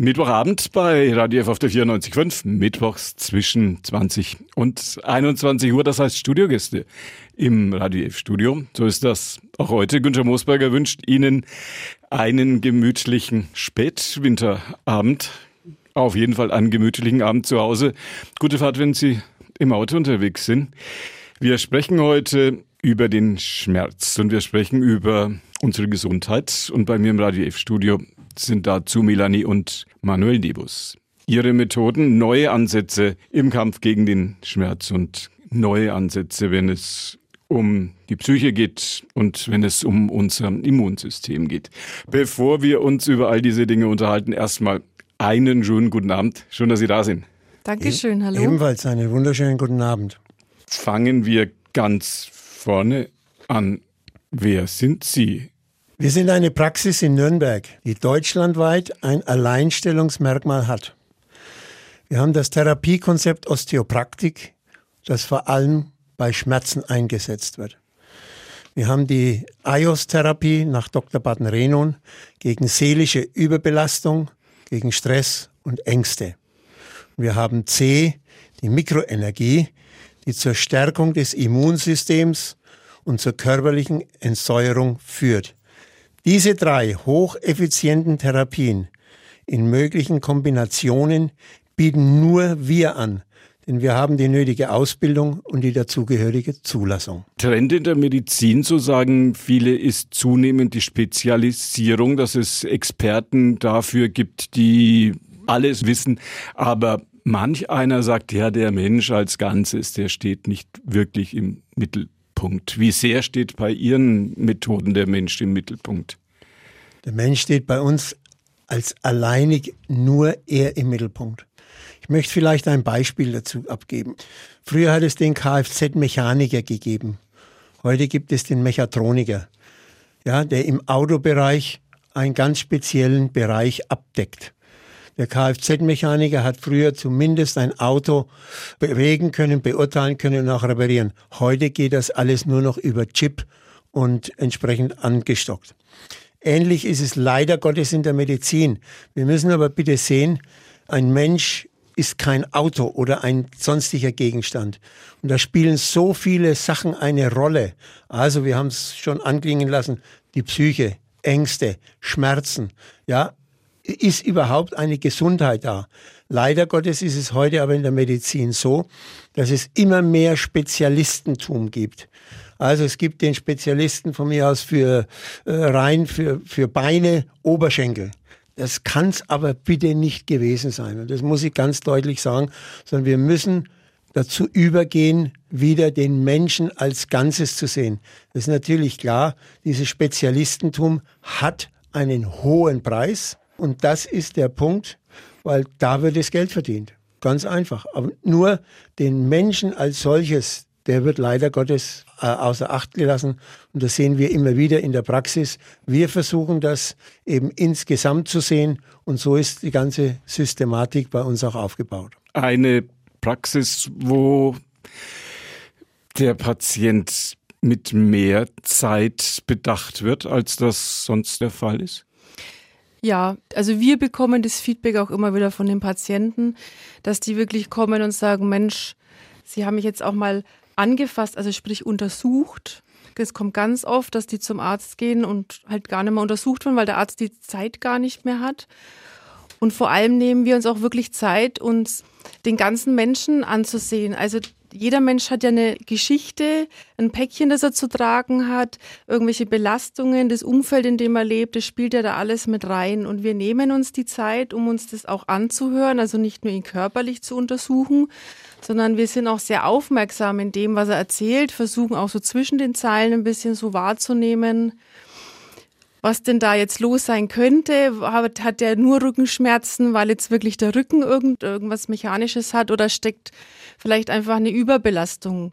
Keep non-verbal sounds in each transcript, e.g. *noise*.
Mittwochabend bei Radio F auf der 94.5, mittwochs zwischen 20 und 21 Uhr, das heißt Studiogäste im Radio F Studio. So ist das auch heute. Günther Moosberger wünscht Ihnen einen gemütlichen Spätwinterabend. Auf jeden Fall einen gemütlichen Abend zu Hause. Gute Fahrt, wenn Sie im Auto unterwegs sind. Wir sprechen heute über den Schmerz und wir sprechen über unsere Gesundheit. Und bei mir im Radio F Studio sind dazu Melanie und Manuel Debus. Ihre Methoden, neue Ansätze im Kampf gegen den Schmerz und neue Ansätze, wenn es um die Psyche geht und wenn es um unser Immunsystem geht. Bevor wir uns über all diese Dinge unterhalten, erstmal einen schönen guten Abend. Schön, dass Sie da sind. Dankeschön, hallo. Ebenfalls einen wunderschönen guten Abend. Fangen wir ganz vorne an. Wer sind Sie? Wir sind eine Praxis in Nürnberg, die deutschlandweit ein Alleinstellungsmerkmal hat. Wir haben das Therapiekonzept Osteopraktik, das vor allem bei Schmerzen eingesetzt wird. Wir haben die IOS-Therapie nach Dr. Baden-Renon gegen seelische Überbelastung, gegen Stress und Ängste. Wir haben C, die Mikroenergie, die zur Stärkung des Immunsystems und zur körperlichen Entsäuerung führt. Diese drei hocheffizienten Therapien in möglichen Kombinationen bieten nur wir an, denn wir haben die nötige Ausbildung und die dazugehörige Zulassung. Trend in der Medizin, so sagen viele, ist zunehmend die Spezialisierung, dass es Experten dafür gibt, die alles wissen, aber manch einer sagt, ja, der Mensch als Ganzes, der steht nicht wirklich im Mittelpunkt. Mittelpunkt? Wie sehr steht bei Ihren Methoden der Mensch im Mittelpunkt? Der Mensch steht bei uns als alleinig nur er im Mittelpunkt. Ich möchte vielleicht ein Beispiel dazu abgeben. Früher hat es den Kfz-Mechaniker gegeben. Heute gibt es den Mechatroniker, ja, der im Autobereich einen ganz speziellen Bereich abdeckt. Der Kfz-Mechaniker hat früher zumindest ein Auto bewegen können, beurteilen können und auch reparieren. Heute geht das alles nur noch über Chip und entsprechend angestockt. Ähnlich ist es leider Gottes in der Medizin. Wir müssen aber bitte sehen, ein Mensch ist kein Auto oder ein sonstiger Gegenstand. Und da spielen so viele Sachen eine Rolle. Also wir haben es schon anklingen lassen, die Psyche, Ängste, Schmerzen, ja, ist überhaupt eine Gesundheit da? Leider Gottes ist es heute aber in der Medizin so, dass es immer mehr Spezialistentum gibt. Also es gibt den Spezialisten von mir aus für äh, rein für, für Beine, Oberschenkel. Das kann es aber bitte nicht gewesen sein. Und das muss ich ganz deutlich sagen, sondern wir müssen dazu übergehen, wieder den Menschen als Ganzes zu sehen. Das ist natürlich klar, dieses Spezialistentum hat einen hohen Preis. Und das ist der Punkt, weil da wird das Geld verdient. Ganz einfach. Aber nur den Menschen als solches, der wird leider Gottes äh, außer Acht gelassen. Und das sehen wir immer wieder in der Praxis. Wir versuchen das eben insgesamt zu sehen. Und so ist die ganze Systematik bei uns auch aufgebaut. Eine Praxis, wo der Patient mit mehr Zeit bedacht wird, als das sonst der Fall ist? Ja, also wir bekommen das Feedback auch immer wieder von den Patienten, dass die wirklich kommen und sagen, Mensch, Sie haben mich jetzt auch mal angefasst, also sprich untersucht. Es kommt ganz oft, dass die zum Arzt gehen und halt gar nicht mehr untersucht werden, weil der Arzt die Zeit gar nicht mehr hat. Und vor allem nehmen wir uns auch wirklich Zeit, uns den ganzen Menschen anzusehen. Also jeder Mensch hat ja eine Geschichte, ein Päckchen, das er zu tragen hat, irgendwelche Belastungen, das Umfeld, in dem er lebt, das spielt ja da alles mit rein. Und wir nehmen uns die Zeit, um uns das auch anzuhören, also nicht nur ihn körperlich zu untersuchen, sondern wir sind auch sehr aufmerksam in dem, was er erzählt, versuchen auch so zwischen den Zeilen ein bisschen so wahrzunehmen, was denn da jetzt los sein könnte. Hat der nur Rückenschmerzen, weil jetzt wirklich der Rücken irgend, irgendwas Mechanisches hat oder steckt vielleicht einfach eine Überbelastung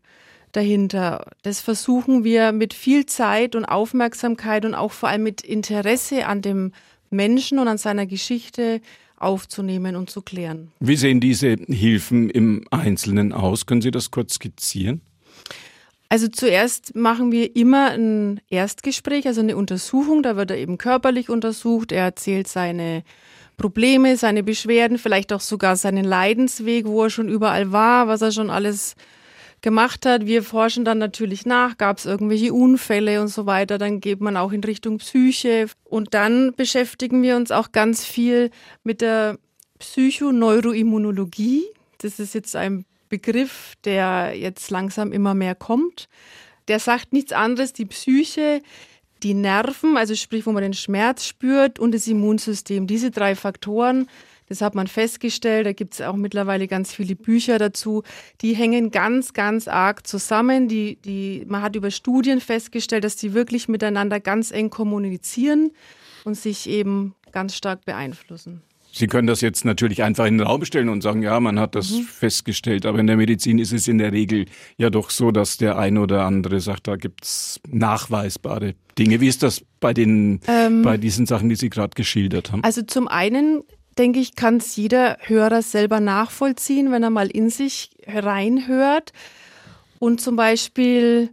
dahinter. Das versuchen wir mit viel Zeit und Aufmerksamkeit und auch vor allem mit Interesse an dem Menschen und an seiner Geschichte aufzunehmen und zu klären. Wie sehen diese Hilfen im Einzelnen aus? Können Sie das kurz skizzieren? Also zuerst machen wir immer ein Erstgespräch, also eine Untersuchung. Da wird er eben körperlich untersucht. Er erzählt seine Probleme, seine Beschwerden, vielleicht auch sogar seinen Leidensweg, wo er schon überall war, was er schon alles gemacht hat. Wir forschen dann natürlich nach, gab es irgendwelche Unfälle und so weiter. Dann geht man auch in Richtung Psyche. Und dann beschäftigen wir uns auch ganz viel mit der Psychoneuroimmunologie. Das ist jetzt ein Begriff, der jetzt langsam immer mehr kommt. Der sagt nichts anderes, die Psyche, die Nerven, also sprich, wo man den Schmerz spürt und das Immunsystem. Diese drei Faktoren das hat man festgestellt. Da gibt es auch mittlerweile ganz viele Bücher dazu. Die hängen ganz, ganz arg zusammen. Die, die, man hat über Studien festgestellt, dass die wirklich miteinander ganz eng kommunizieren und sich eben ganz stark beeinflussen. Sie können das jetzt natürlich einfach in den Raum stellen und sagen, ja, man hat das mhm. festgestellt. Aber in der Medizin ist es in der Regel ja doch so, dass der eine oder andere sagt, da gibt es nachweisbare Dinge. Wie ist das bei den, ähm, bei diesen Sachen, die Sie gerade geschildert haben? Also zum einen denke ich, kann es jeder Hörer selber nachvollziehen, wenn er mal in sich reinhört. Und zum Beispiel,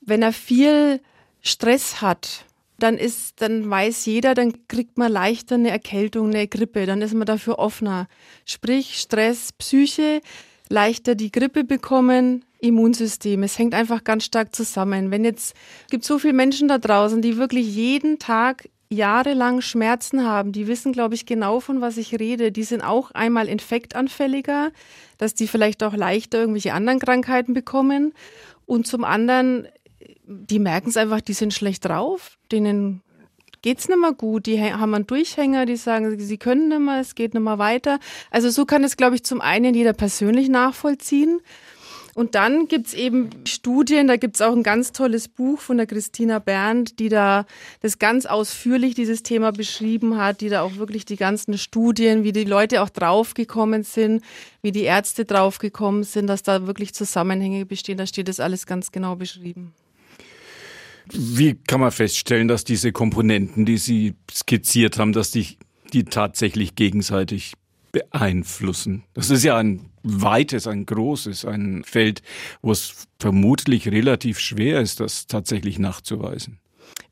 wenn er viel Stress hat, dann ist, dann weiß jeder, dann kriegt man leichter eine Erkältung, eine Grippe, dann ist man dafür offener. Sprich, Stress, Psyche, leichter die Grippe bekommen, Immunsystem. Es hängt einfach ganz stark zusammen. Wenn jetzt, gibt so viele Menschen da draußen, die wirklich jeden Tag jahrelang Schmerzen haben, die wissen, glaube ich, genau von was ich rede. Die sind auch einmal infektanfälliger, dass die vielleicht auch leichter irgendwelche anderen Krankheiten bekommen. Und zum anderen, die merken es einfach, die sind schlecht drauf, denen geht's nicht mehr gut, die haben einen Durchhänger, die sagen, sie können nicht mehr, es geht nicht mehr weiter. Also so kann es, glaube ich, zum einen jeder persönlich nachvollziehen. Und dann gibt's eben Studien, da gibt's auch ein ganz tolles Buch von der Christina Berndt, die da das ganz ausführlich dieses Thema beschrieben hat, die da auch wirklich die ganzen Studien, wie die Leute auch draufgekommen sind, wie die Ärzte draufgekommen sind, dass da wirklich Zusammenhänge bestehen, da steht das alles ganz genau beschrieben. Wie kann man feststellen, dass diese Komponenten, die Sie skizziert haben, dass die, die tatsächlich gegenseitig beeinflussen? Das ist ja ein weites, ein großes, ein Feld, wo es vermutlich relativ schwer ist, das tatsächlich nachzuweisen.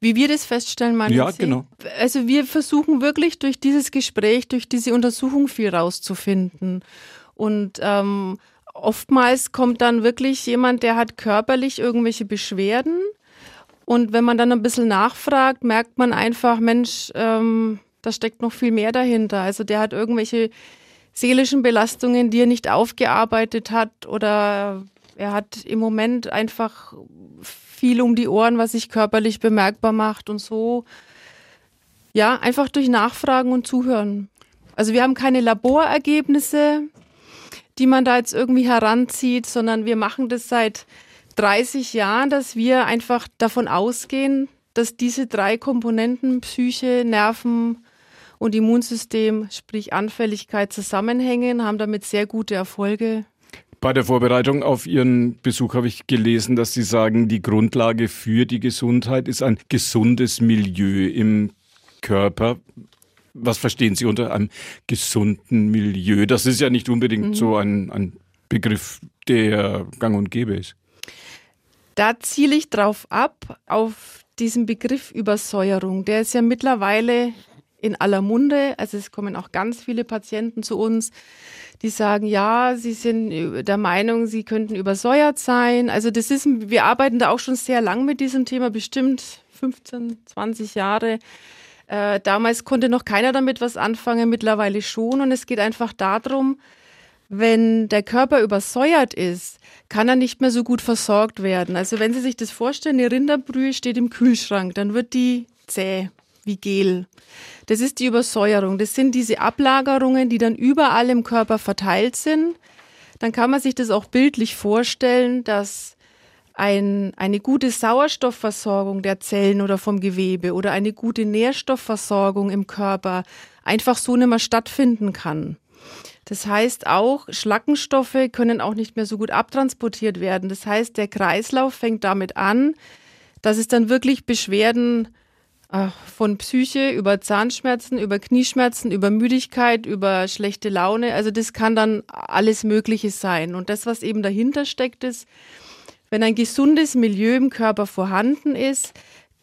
Wie wir das feststellen, meinen ja, Sie? genau. Also wir versuchen wirklich durch dieses Gespräch, durch diese Untersuchung viel rauszufinden. Und ähm, oftmals kommt dann wirklich jemand, der hat körperlich irgendwelche Beschwerden. Und wenn man dann ein bisschen nachfragt, merkt man einfach, Mensch, ähm, da steckt noch viel mehr dahinter. Also der hat irgendwelche seelischen Belastungen, die er nicht aufgearbeitet hat oder er hat im Moment einfach viel um die Ohren, was sich körperlich bemerkbar macht und so. Ja, einfach durch Nachfragen und Zuhören. Also wir haben keine Laborergebnisse, die man da jetzt irgendwie heranzieht, sondern wir machen das seit 30 Jahren, dass wir einfach davon ausgehen, dass diese drei Komponenten Psyche, Nerven und Immunsystem, sprich Anfälligkeit, zusammenhängen, haben damit sehr gute Erfolge. Bei der Vorbereitung auf Ihren Besuch habe ich gelesen, dass Sie sagen, die Grundlage für die Gesundheit ist ein gesundes Milieu im Körper. Was verstehen Sie unter einem gesunden Milieu? Das ist ja nicht unbedingt mhm. so ein, ein Begriff, der gang und gäbe ist. Da ziele ich drauf ab, auf diesen Begriff Übersäuerung. Der ist ja mittlerweile in aller Munde. Also es kommen auch ganz viele Patienten zu uns, die sagen, ja, sie sind der Meinung, sie könnten übersäuert sein. Also das ist, wir arbeiten da auch schon sehr lang mit diesem Thema, bestimmt 15, 20 Jahre. Äh, damals konnte noch keiner damit was anfangen, mittlerweile schon. Und es geht einfach darum, wenn der Körper übersäuert ist, kann er nicht mehr so gut versorgt werden. Also wenn Sie sich das vorstellen, eine Rinderbrühe steht im Kühlschrank, dann wird die zäh wie Gel. Das ist die Übersäuerung. Das sind diese Ablagerungen, die dann überall im Körper verteilt sind. Dann kann man sich das auch bildlich vorstellen, dass ein, eine gute Sauerstoffversorgung der Zellen oder vom Gewebe oder eine gute Nährstoffversorgung im Körper einfach so nicht mehr stattfinden kann. Das heißt auch, Schlackenstoffe können auch nicht mehr so gut abtransportiert werden. Das heißt, der Kreislauf fängt damit an, dass es dann wirklich Beschwerden von Psyche über Zahnschmerzen, über Knieschmerzen, über Müdigkeit, über schlechte Laune. Also das kann dann alles Mögliche sein. Und das, was eben dahinter steckt, ist, wenn ein gesundes Milieu im Körper vorhanden ist,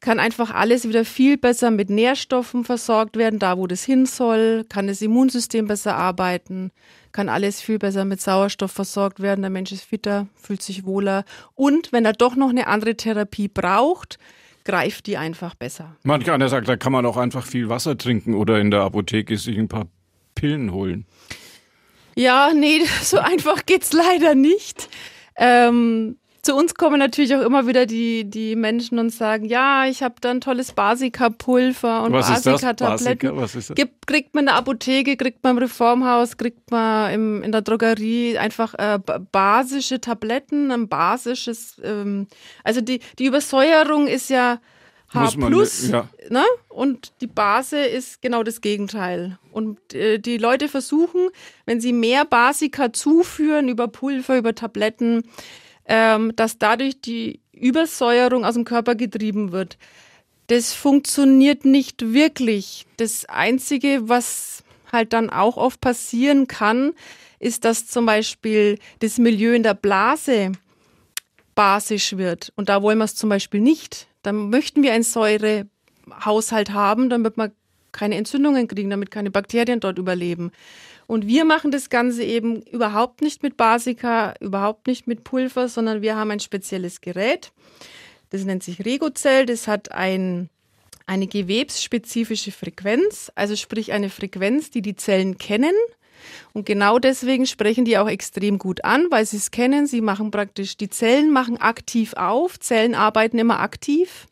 kann einfach alles wieder viel besser mit Nährstoffen versorgt werden, da wo das hin soll, kann das Immunsystem besser arbeiten, kann alles viel besser mit Sauerstoff versorgt werden, der Mensch ist fitter, fühlt sich wohler und wenn er doch noch eine andere Therapie braucht, greift die einfach besser. Manch einer sagt, da kann man auch einfach viel Wasser trinken oder in der Apotheke sich ein paar Pillen holen. Ja, nee, *laughs* so einfach geht's leider nicht. Ähm, zu uns kommen natürlich auch immer wieder die, die Menschen und sagen, ja, ich habe da ein tolles Basika-Pulver und Basika-Tabletten. Das? Gibt, kriegt man in der Apotheke, kriegt man im Reformhaus, kriegt man im, in der Drogerie einfach äh, basische Tabletten, ein basisches, ähm, also die, die Übersäuerung ist ja H+, man, ja. ne? und die Base ist genau das Gegenteil. Und äh, die Leute versuchen, wenn sie mehr Basika zuführen über Pulver, über Tabletten, ähm, dass dadurch die Übersäuerung aus dem Körper getrieben wird. Das funktioniert nicht wirklich. Das Einzige, was halt dann auch oft passieren kann, ist, dass zum Beispiel das Milieu in der Blase basisch wird. Und da wollen wir es zum Beispiel nicht. Dann möchten wir einen Säurehaushalt haben, damit wir keine Entzündungen kriegen, damit keine Bakterien dort überleben. Und wir machen das Ganze eben überhaupt nicht mit Basika, überhaupt nicht mit Pulver, sondern wir haben ein spezielles Gerät. Das nennt sich Regozell. Das hat ein, eine gewebsspezifische Frequenz, also sprich eine Frequenz, die die Zellen kennen. Und genau deswegen sprechen die auch extrem gut an, weil sie es kennen. Sie machen praktisch, die Zellen machen aktiv auf. Zellen arbeiten immer aktiv,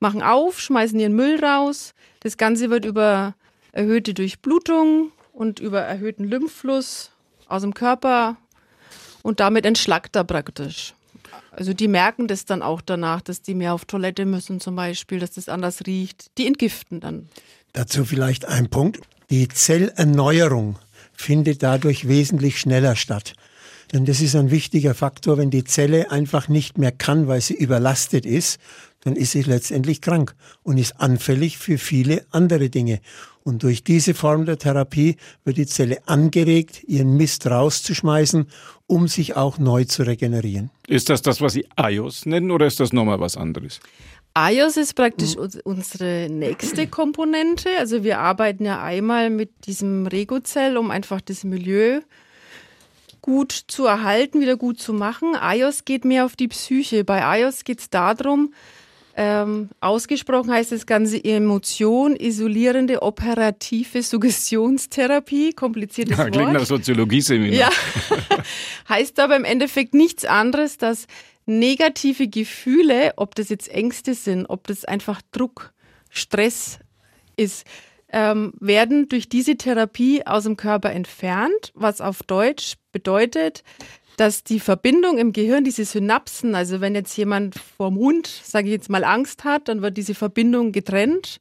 machen auf, schmeißen ihren Müll raus. Das Ganze wird über erhöhte Durchblutung und über erhöhten Lymphfluss aus dem Körper und damit entschlackt er praktisch. Also die merken das dann auch danach, dass die mehr auf Toilette müssen zum Beispiel, dass das anders riecht. Die entgiften dann. Dazu vielleicht ein Punkt. Die Zellerneuerung findet dadurch wesentlich schneller statt. Denn das ist ein wichtiger Faktor, wenn die Zelle einfach nicht mehr kann, weil sie überlastet ist, dann ist sie letztendlich krank und ist anfällig für viele andere Dinge. Und durch diese Form der Therapie wird die Zelle angeregt, ihren Mist rauszuschmeißen, um sich auch neu zu regenerieren. Ist das das, was Sie IOS nennen oder ist das nochmal was anderes? IOS ist praktisch unsere nächste Komponente. Also wir arbeiten ja einmal mit diesem Regozell, um einfach das Milieu gut zu erhalten, wieder gut zu machen. IOS geht mehr auf die Psyche. Bei IOS geht es darum, ähm, ausgesprochen heißt das Ganze Emotion, isolierende operative Suggestionstherapie, kompliziertes ja, klingt Wort. Klingt nach Soziologie-Seminar. Ja. *laughs* heißt aber im Endeffekt nichts anderes, dass negative Gefühle, ob das jetzt Ängste sind, ob das einfach Druck, Stress ist, ähm, werden durch diese Therapie aus dem Körper entfernt, was auf Deutsch bedeutet, dass die Verbindung im Gehirn, diese Synapsen, also wenn jetzt jemand vorm Hund, sage ich jetzt mal, Angst hat, dann wird diese Verbindung getrennt.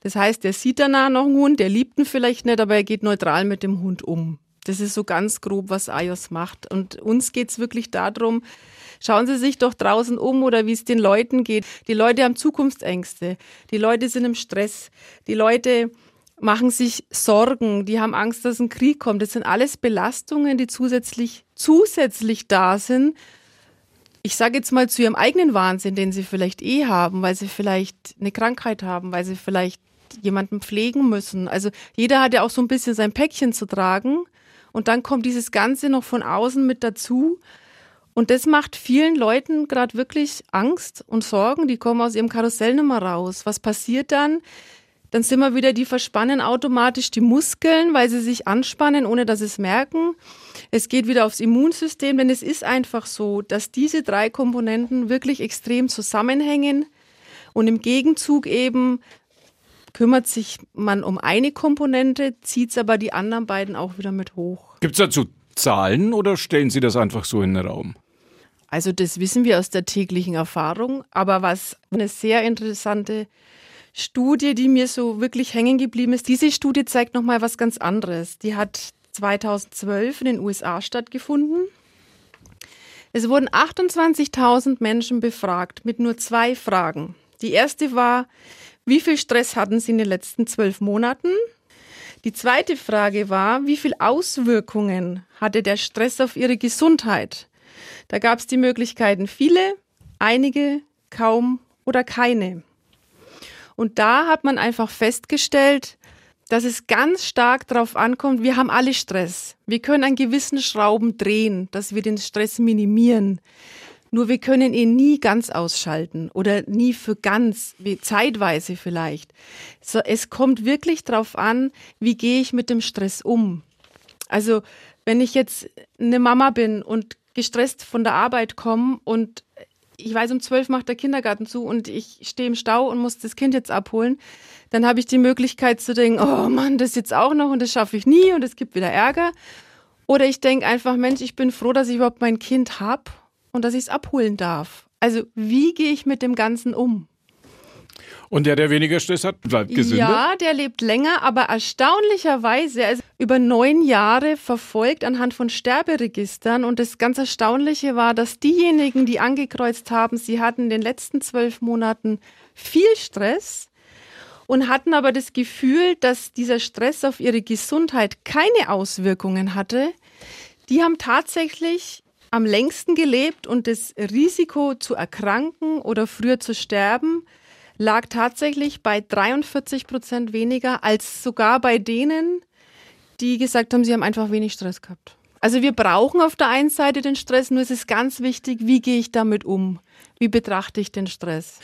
Das heißt, der sieht danach noch einen Hund, der liebt ihn vielleicht nicht, aber er geht neutral mit dem Hund um. Das ist so ganz grob, was iOS macht. Und uns geht es wirklich darum, schauen Sie sich doch draußen um oder wie es den Leuten geht. Die Leute haben Zukunftsängste. Die Leute sind im Stress. Die Leute machen sich Sorgen, die haben Angst, dass ein Krieg kommt. Das sind alles Belastungen, die zusätzlich, zusätzlich da sind. Ich sage jetzt mal zu ihrem eigenen Wahnsinn, den sie vielleicht eh haben, weil sie vielleicht eine Krankheit haben, weil sie vielleicht jemanden pflegen müssen. Also jeder hat ja auch so ein bisschen sein Päckchen zu tragen. Und dann kommt dieses Ganze noch von außen mit dazu. Und das macht vielen Leuten gerade wirklich Angst und Sorgen. Die kommen aus ihrem Karussell nicht mehr raus. Was passiert dann? Dann sind wir wieder, die verspannen automatisch die Muskeln, weil sie sich anspannen, ohne dass sie es merken. Es geht wieder aufs Immunsystem, denn es ist einfach so, dass diese drei Komponenten wirklich extrem zusammenhängen. Und im Gegenzug eben kümmert sich man um eine Komponente, zieht es aber die anderen beiden auch wieder mit hoch. Gibt es dazu Zahlen oder stellen Sie das einfach so in den Raum? Also das wissen wir aus der täglichen Erfahrung. Aber was eine sehr interessante Studie, die mir so wirklich hängen geblieben ist. Diese Studie zeigt noch mal was ganz anderes. Die hat 2012 in den USA stattgefunden. Es wurden 28.000 Menschen befragt mit nur zwei Fragen. Die erste war, wie viel Stress hatten sie in den letzten zwölf Monaten? Die zweite Frage war, wie viel Auswirkungen hatte der Stress auf ihre Gesundheit? Da gab es die Möglichkeiten viele, einige, kaum oder keine. Und da hat man einfach festgestellt, dass es ganz stark darauf ankommt, wir haben alle Stress. Wir können an gewissen Schrauben drehen, dass wir den Stress minimieren. Nur wir können ihn nie ganz ausschalten oder nie für ganz, wie zeitweise vielleicht. So, es kommt wirklich darauf an, wie gehe ich mit dem Stress um. Also wenn ich jetzt eine Mama bin und gestresst von der Arbeit komme und ich weiß, um zwölf macht der Kindergarten zu und ich stehe im Stau und muss das Kind jetzt abholen, dann habe ich die Möglichkeit zu denken, oh Mann, das jetzt auch noch und das schaffe ich nie und es gibt wieder Ärger. Oder ich denke einfach, Mensch, ich bin froh, dass ich überhaupt mein Kind habe und dass ich es abholen darf. Also wie gehe ich mit dem Ganzen um? Und der, der weniger Stress hat, bleibt gesünder? Ja, der lebt länger, aber erstaunlicherweise, also über neun Jahre verfolgt anhand von Sterberegistern. Und das ganz Erstaunliche war, dass diejenigen, die angekreuzt haben, sie hatten in den letzten zwölf Monaten viel Stress und hatten aber das Gefühl, dass dieser Stress auf ihre Gesundheit keine Auswirkungen hatte, die haben tatsächlich am längsten gelebt und das Risiko zu erkranken oder früher zu sterben lag tatsächlich bei 43 Prozent weniger als sogar bei denen, die gesagt haben, sie haben einfach wenig Stress gehabt. Also wir brauchen auf der einen Seite den Stress, nur es ist ganz wichtig, wie gehe ich damit um? Wie betrachte ich den Stress?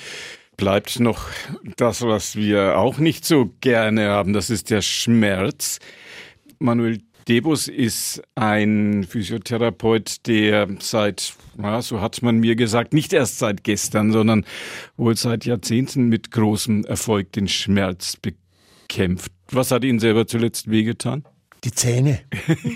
Bleibt noch das, was wir auch nicht so gerne haben, das ist der Schmerz. Manuel Debus ist ein Physiotherapeut, der seit, ja, so hat man mir gesagt, nicht erst seit gestern, sondern wohl seit Jahrzehnten mit großem Erfolg den Schmerz bekämpft. Was hat Ihnen selber zuletzt wehgetan? Die Zähne.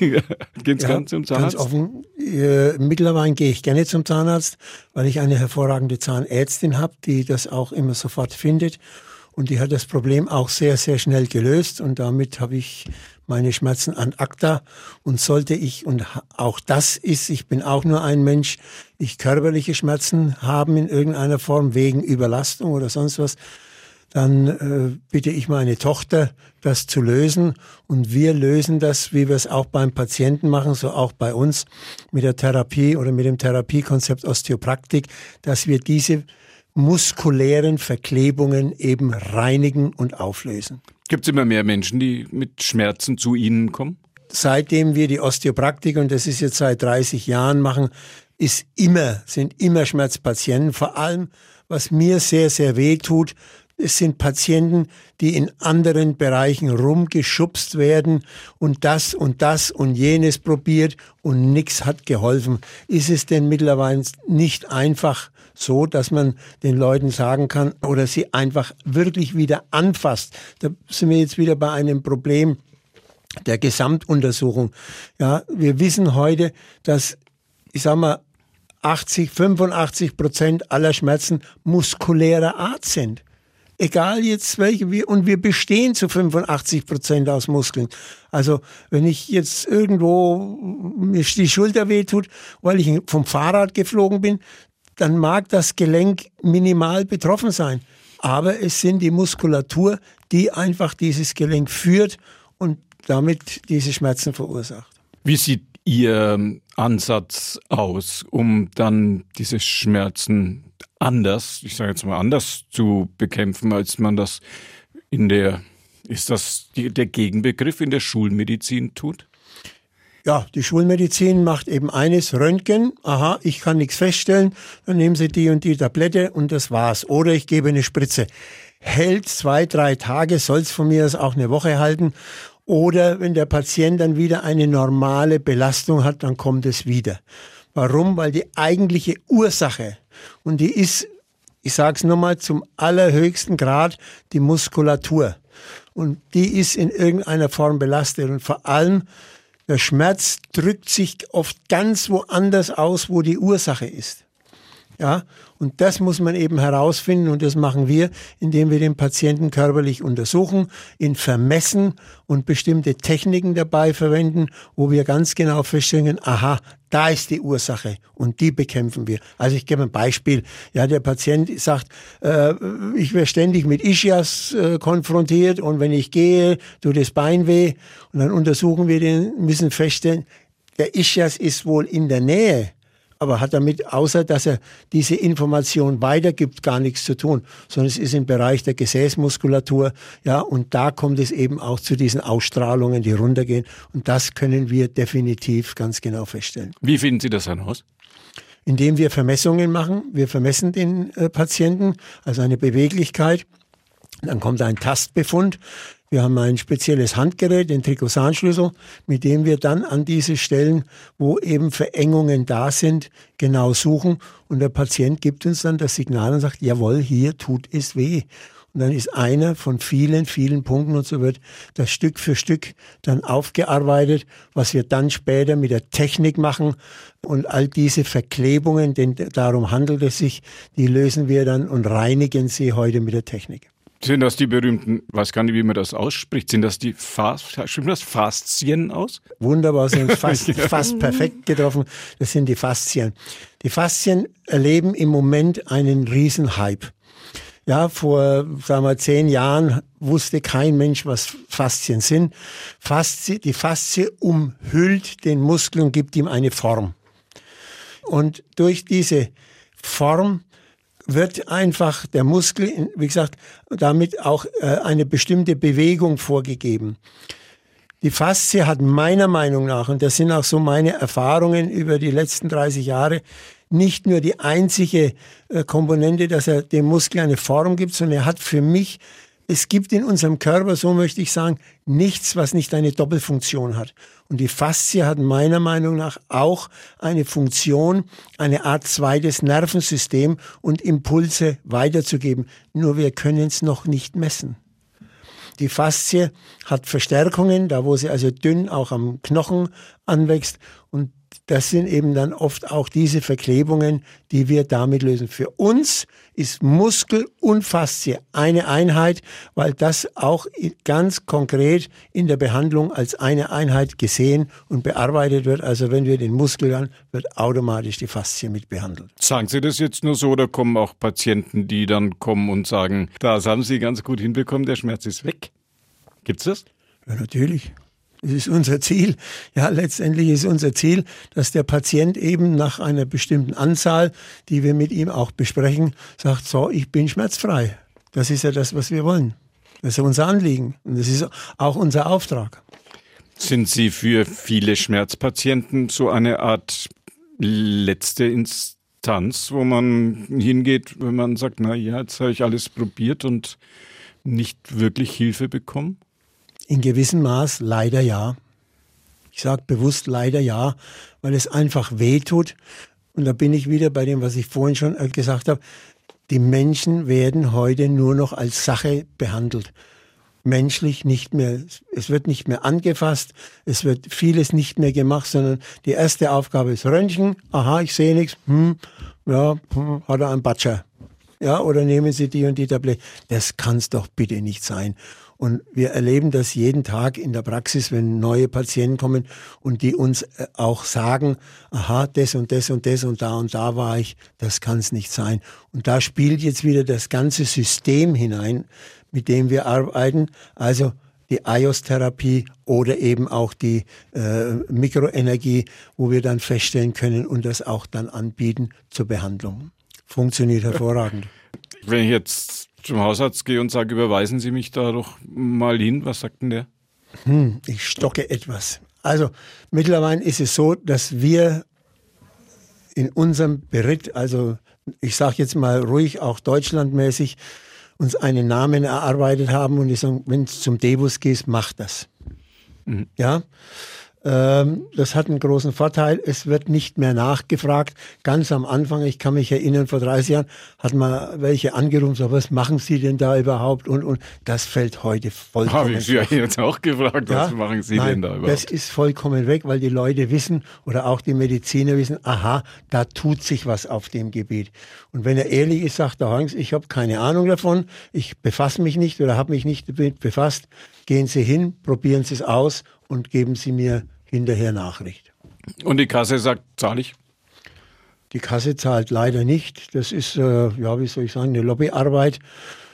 *laughs* Geht's ja, ganz zum Zahnarzt? Ganz offen. Äh, mittlerweile gehe ich gerne zum Zahnarzt, weil ich eine hervorragende Zahnärztin habe, die das auch immer sofort findet. Und die hat das Problem auch sehr, sehr schnell gelöst. Und damit habe ich meine Schmerzen an ACTA und sollte ich, und auch das ist, ich bin auch nur ein Mensch, ich körperliche Schmerzen haben in irgendeiner Form wegen Überlastung oder sonst was, dann äh, bitte ich meine Tochter, das zu lösen. Und wir lösen das, wie wir es auch beim Patienten machen, so auch bei uns mit der Therapie oder mit dem Therapiekonzept Osteopraktik, dass wir diese muskulären Verklebungen eben reinigen und auflösen. Gibt es immer mehr Menschen, die mit Schmerzen zu Ihnen kommen? Seitdem wir die Osteopraktik, und das ist jetzt seit 30 Jahren machen, ist immer, sind immer Schmerzpatienten. Vor allem, was mir sehr, sehr weh tut, es sind Patienten, die in anderen Bereichen rumgeschubst werden und das und das und jenes probiert und nichts hat geholfen. Ist es denn mittlerweile nicht einfach so, dass man den Leuten sagen kann oder sie einfach wirklich wieder anfasst. Da sind wir jetzt wieder bei einem Problem der Gesamtuntersuchung. Ja, wir wissen heute, dass, ich sag mal, 80, 85 Prozent aller Schmerzen muskulärer Art sind. Egal jetzt welche wir, und wir bestehen zu 85 Prozent aus Muskeln. Also, wenn ich jetzt irgendwo mir die Schulter wehtut, weil ich vom Fahrrad geflogen bin, dann mag das Gelenk minimal betroffen sein. Aber es sind die Muskulatur, die einfach dieses Gelenk führt und damit diese Schmerzen verursacht. Wie sieht Ihr Ansatz aus, um dann diese Schmerzen anders, ich sage jetzt mal anders zu bekämpfen, als man das in der, ist das der Gegenbegriff in der Schulmedizin tut? Ja, die Schulmedizin macht eben eines, Röntgen, aha, ich kann nichts feststellen, dann nehmen Sie die und die Tablette und das war's. Oder ich gebe eine Spritze. Hält zwei, drei Tage, soll's von mir aus auch eine Woche halten. Oder wenn der Patient dann wieder eine normale Belastung hat, dann kommt es wieder. Warum? Weil die eigentliche Ursache, und die ist, ich sage es nochmal, zum allerhöchsten Grad die Muskulatur. Und die ist in irgendeiner Form belastet. Und vor allem der Schmerz drückt sich oft ganz woanders aus, wo die Ursache ist. Ja, und das muss man eben herausfinden und das machen wir, indem wir den Patienten körperlich untersuchen, ihn vermessen und bestimmte Techniken dabei verwenden, wo wir ganz genau feststellen, aha, da ist die Ursache und die bekämpfen wir. Also ich gebe ein Beispiel. Ja, der Patient sagt, äh, ich werde ständig mit Ischias äh, konfrontiert und wenn ich gehe, tut das Bein weh und dann untersuchen wir den, müssen feststellen, der Ischias ist wohl in der Nähe aber hat damit, außer dass er diese Information weitergibt, gar nichts zu tun, sondern es ist im Bereich der Gesäßmuskulatur, ja, und da kommt es eben auch zu diesen Ausstrahlungen, die runtergehen. Und das können wir definitiv ganz genau feststellen. Wie finden Sie das dann aus? Indem wir Vermessungen machen. Wir vermessen den äh, Patienten, also eine Beweglichkeit. Dann kommt ein Tastbefund. Wir haben ein spezielles Handgerät, den Trikosanschlüssel, mit dem wir dann an diese Stellen, wo eben Verengungen da sind, genau suchen. Und der Patient gibt uns dann das Signal und sagt, jawohl, hier tut es weh. Und dann ist einer von vielen, vielen Punkten und so wird das Stück für Stück dann aufgearbeitet, was wir dann später mit der Technik machen. Und all diese Verklebungen, denn darum handelt es sich, die lösen wir dann und reinigen sie heute mit der Technik. Sind das die berühmten, weiß gar nicht, wie man das ausspricht, sind das die Fas stimmt das Faszien aus? Wunderbar, sind *laughs* fast, fast perfekt getroffen. Das sind die Faszien. Die Faszien erleben im Moment einen Riesenhype. Ja, vor, sagen wir, zehn Jahren wusste kein Mensch, was Faszien sind. Faszie, die Faszie umhüllt den Muskel und gibt ihm eine Form. Und durch diese Form wird einfach der Muskel, wie gesagt, damit auch äh, eine bestimmte Bewegung vorgegeben. Die Faszie hat meiner Meinung nach, und das sind auch so meine Erfahrungen über die letzten 30 Jahre, nicht nur die einzige äh, Komponente, dass er dem Muskel eine Form gibt, sondern er hat für mich es gibt in unserem Körper, so möchte ich sagen, nichts, was nicht eine Doppelfunktion hat. Und die Faszie hat meiner Meinung nach auch eine Funktion, eine Art zweites Nervensystem und Impulse weiterzugeben. Nur wir können es noch nicht messen. Die Faszie hat Verstärkungen, da wo sie also dünn auch am Knochen anwächst. Und das sind eben dann oft auch diese Verklebungen, die wir damit lösen. Für uns ist Muskel und Faszie eine Einheit, weil das auch ganz konkret in der Behandlung als eine Einheit gesehen und bearbeitet wird. Also wenn wir den Muskel dann, wird automatisch die Faszie mit behandelt. Sagen Sie das jetzt nur so oder kommen auch Patienten, die dann kommen und sagen, das haben Sie ganz gut hinbekommen, der Schmerz ist weg? Gibt's das? Ja, natürlich. Das ist unser Ziel. Ja, letztendlich ist unser Ziel, dass der Patient eben nach einer bestimmten Anzahl, die wir mit ihm auch besprechen, sagt, so, ich bin schmerzfrei. Das ist ja das, was wir wollen. Das ist unser Anliegen und das ist auch unser Auftrag. Sind Sie für viele Schmerzpatienten so eine Art letzte Instanz, wo man hingeht, wenn man sagt, na ja, jetzt habe ich alles probiert und nicht wirklich Hilfe bekommen? In gewissem Maß leider ja. Ich sage bewusst leider ja, weil es einfach wehtut. Und da bin ich wieder bei dem, was ich vorhin schon äh, gesagt habe. Die Menschen werden heute nur noch als Sache behandelt. Menschlich nicht mehr. Es wird nicht mehr angefasst. Es wird vieles nicht mehr gemacht, sondern die erste Aufgabe ist Röntgen. Aha, ich sehe nichts. Hm, ja, hm, hat er einen Batscher. Ja, oder nehmen Sie die und die Tablette. Das kann es doch bitte nicht sein. Und wir erleben das jeden Tag in der Praxis, wenn neue Patienten kommen und die uns äh, auch sagen, aha, das und das und das und da und da war ich, das kann es nicht sein. Und da spielt jetzt wieder das ganze System hinein, mit dem wir arbeiten. Also die IOS-Therapie oder eben auch die äh, Mikroenergie, wo wir dann feststellen können und das auch dann anbieten zur Behandlung. Funktioniert hervorragend. Wenn ich jetzt zum Hausarzt gehe und sage, überweisen Sie mich da doch mal hin, was sagt denn der? Hm, ich stocke etwas. Also mittlerweile ist es so, dass wir in unserem Beritt, also ich sage jetzt mal ruhig auch deutschlandmäßig, uns einen Namen erarbeitet haben und ich sage, wenn du zum Debus gehst, mach das. Mhm. Ja, das hat einen großen Vorteil. Es wird nicht mehr nachgefragt. Ganz am Anfang, ich kann mich erinnern, vor 30 Jahren hat man welche angerufen, so, was machen Sie denn da überhaupt? Und, und das fällt heute vollkommen Habe ich Sie ja jetzt auch gefragt, ja? was machen Sie Nein, denn da überhaupt? Das ist vollkommen weg, weil die Leute wissen oder auch die Mediziner wissen, aha, da tut sich was auf dem Gebiet. Und wenn er ehrlich ist, sagt er, Hans, ich habe keine Ahnung davon, ich befasse mich nicht oder habe mich nicht damit befasst. Gehen Sie hin, probieren Sie es aus und geben Sie mir hinterher Nachricht. Und die Kasse sagt, zahle ich? Die Kasse zahlt leider nicht. Das ist, äh, ja, wie soll ich sagen, eine Lobbyarbeit.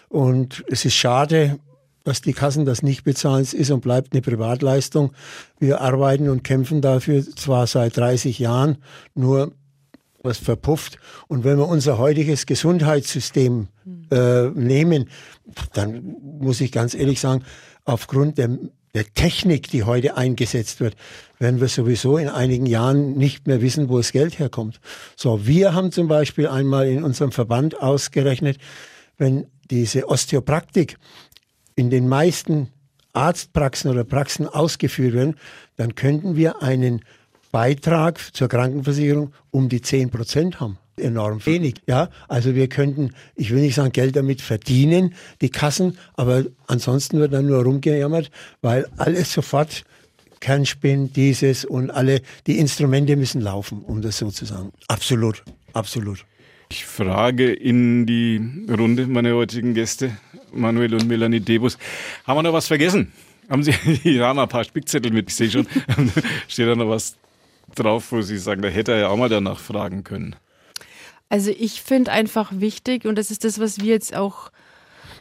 Und es ist schade, dass die Kassen das nicht bezahlen. Es ist und bleibt eine Privatleistung. Wir arbeiten und kämpfen dafür zwar seit 30 Jahren, nur was verpufft. Und wenn wir unser heutiges Gesundheitssystem äh, nehmen, dann muss ich ganz ehrlich sagen, aufgrund der, der Technik, die heute eingesetzt wird, werden wir sowieso in einigen Jahren nicht mehr wissen, wo das Geld herkommt. So, wir haben zum Beispiel einmal in unserem Verband ausgerechnet, wenn diese Osteopraktik in den meisten Arztpraxen oder Praxen ausgeführt werden, dann könnten wir einen Beitrag zur Krankenversicherung um die 10 Prozent haben. Enorm wenig. Ja, also wir könnten, ich will nicht sagen Geld damit verdienen, die Kassen, aber ansonsten wird dann nur rumgejammert, weil alles sofort Kernspin, dieses und alle, die Instrumente müssen laufen, um das so zu sagen. Absolut, absolut. Ich frage in die Runde meine heutigen Gäste, Manuel und Melanie Debus. Haben wir noch was vergessen? Haben Sie, *laughs* die haben ein paar Spickzettel mit, ich sehe schon. *laughs* Steht da noch was drauf, wo Sie sagen, da hätte er ja auch mal danach fragen können? Also ich finde einfach wichtig, und das ist das, was wir jetzt auch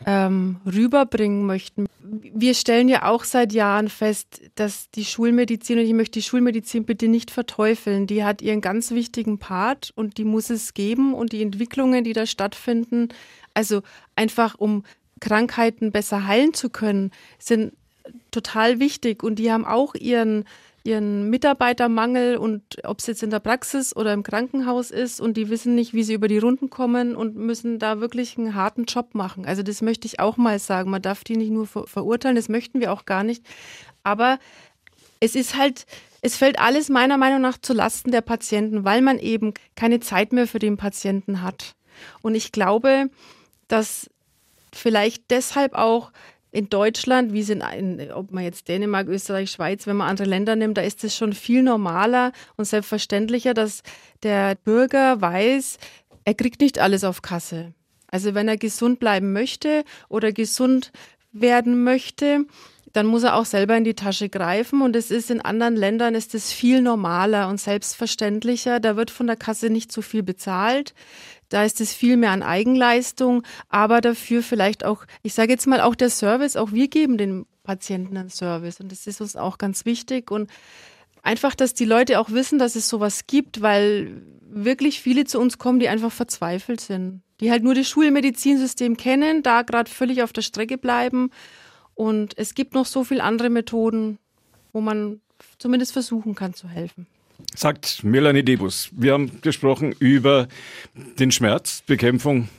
ähm, rüberbringen möchten. Wir stellen ja auch seit Jahren fest, dass die Schulmedizin, und ich möchte die Schulmedizin bitte nicht verteufeln, die hat ihren ganz wichtigen Part und die muss es geben und die Entwicklungen, die da stattfinden, also einfach um Krankheiten besser heilen zu können, sind total wichtig und die haben auch ihren ihren Mitarbeitermangel und ob es jetzt in der Praxis oder im Krankenhaus ist und die wissen nicht, wie sie über die Runden kommen und müssen da wirklich einen harten Job machen. Also das möchte ich auch mal sagen. Man darf die nicht nur ver verurteilen, das möchten wir auch gar nicht. Aber es ist halt, es fällt alles meiner Meinung nach zu Lasten der Patienten, weil man eben keine Zeit mehr für den Patienten hat. Und ich glaube, dass vielleicht deshalb auch in Deutschland, wie es in, in, ob man jetzt Dänemark, Österreich, Schweiz, wenn man andere Länder nimmt, da ist es schon viel normaler und selbstverständlicher, dass der Bürger weiß, er kriegt nicht alles auf Kasse. Also wenn er gesund bleiben möchte oder gesund werden möchte, dann muss er auch selber in die Tasche greifen. Und es ist in anderen Ländern ist es viel normaler und selbstverständlicher. Da wird von der Kasse nicht so viel bezahlt. Da ist es viel mehr an Eigenleistung, aber dafür vielleicht auch, ich sage jetzt mal auch der Service, auch wir geben den Patienten einen Service und das ist uns auch ganz wichtig. Und einfach, dass die Leute auch wissen, dass es sowas gibt, weil wirklich viele zu uns kommen, die einfach verzweifelt sind, die halt nur das Schulmedizinsystem kennen, da gerade völlig auf der Strecke bleiben. Und es gibt noch so viele andere Methoden, wo man zumindest versuchen kann zu helfen sagt Melanie Debus. Wir haben gesprochen über den Schmerz, Bekämpfung,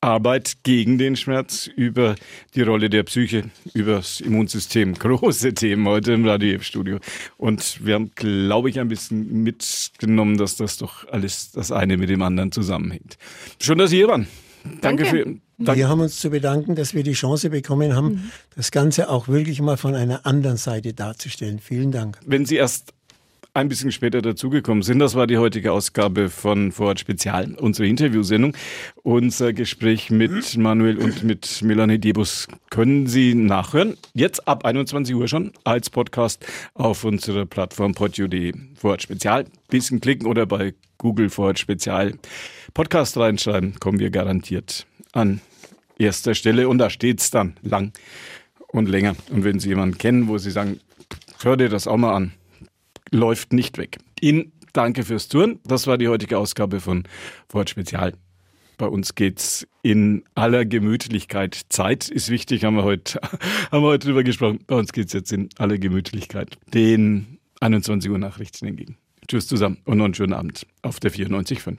Arbeit gegen den Schmerz, über die Rolle der Psyche, über das Immunsystem. *laughs* Große Themen heute im Radio-Studio. Und wir haben, glaube ich, ein bisschen mitgenommen, dass das doch alles das eine mit dem anderen zusammenhängt. Schön, dass Sie hier waren. Danke, Danke. für. Danke. Wir haben uns zu bedanken, dass wir die Chance bekommen haben, mhm. das Ganze auch wirklich mal von einer anderen Seite darzustellen. Vielen Dank. Wenn Sie erst ein bisschen später dazugekommen sind. Das war die heutige Ausgabe von Vorort Spezial, unsere Interviewsendung. Unser Gespräch mit Manuel und mit Melanie Debus können Sie nachhören. Jetzt ab 21 Uhr schon als Podcast auf unserer Plattform podio.de Vorort Spezial. Bisschen klicken oder bei Google Vorort Spezial Podcast reinschreiben, kommen wir garantiert an erster Stelle und da steht's dann lang und länger. Und wenn Sie jemanden kennen, wo Sie sagen, hör dir das auch mal an, läuft nicht weg. Ihnen danke fürs Touren. Das war die heutige Ausgabe von Wort Spezial. Bei uns geht's in aller Gemütlichkeit. Zeit ist wichtig, haben wir heute, *laughs* haben wir heute drüber gesprochen. Bei uns geht's jetzt in aller Gemütlichkeit den 21 Uhr Nachrichten entgegen. Tschüss zusammen und noch einen schönen Abend auf der 94.5.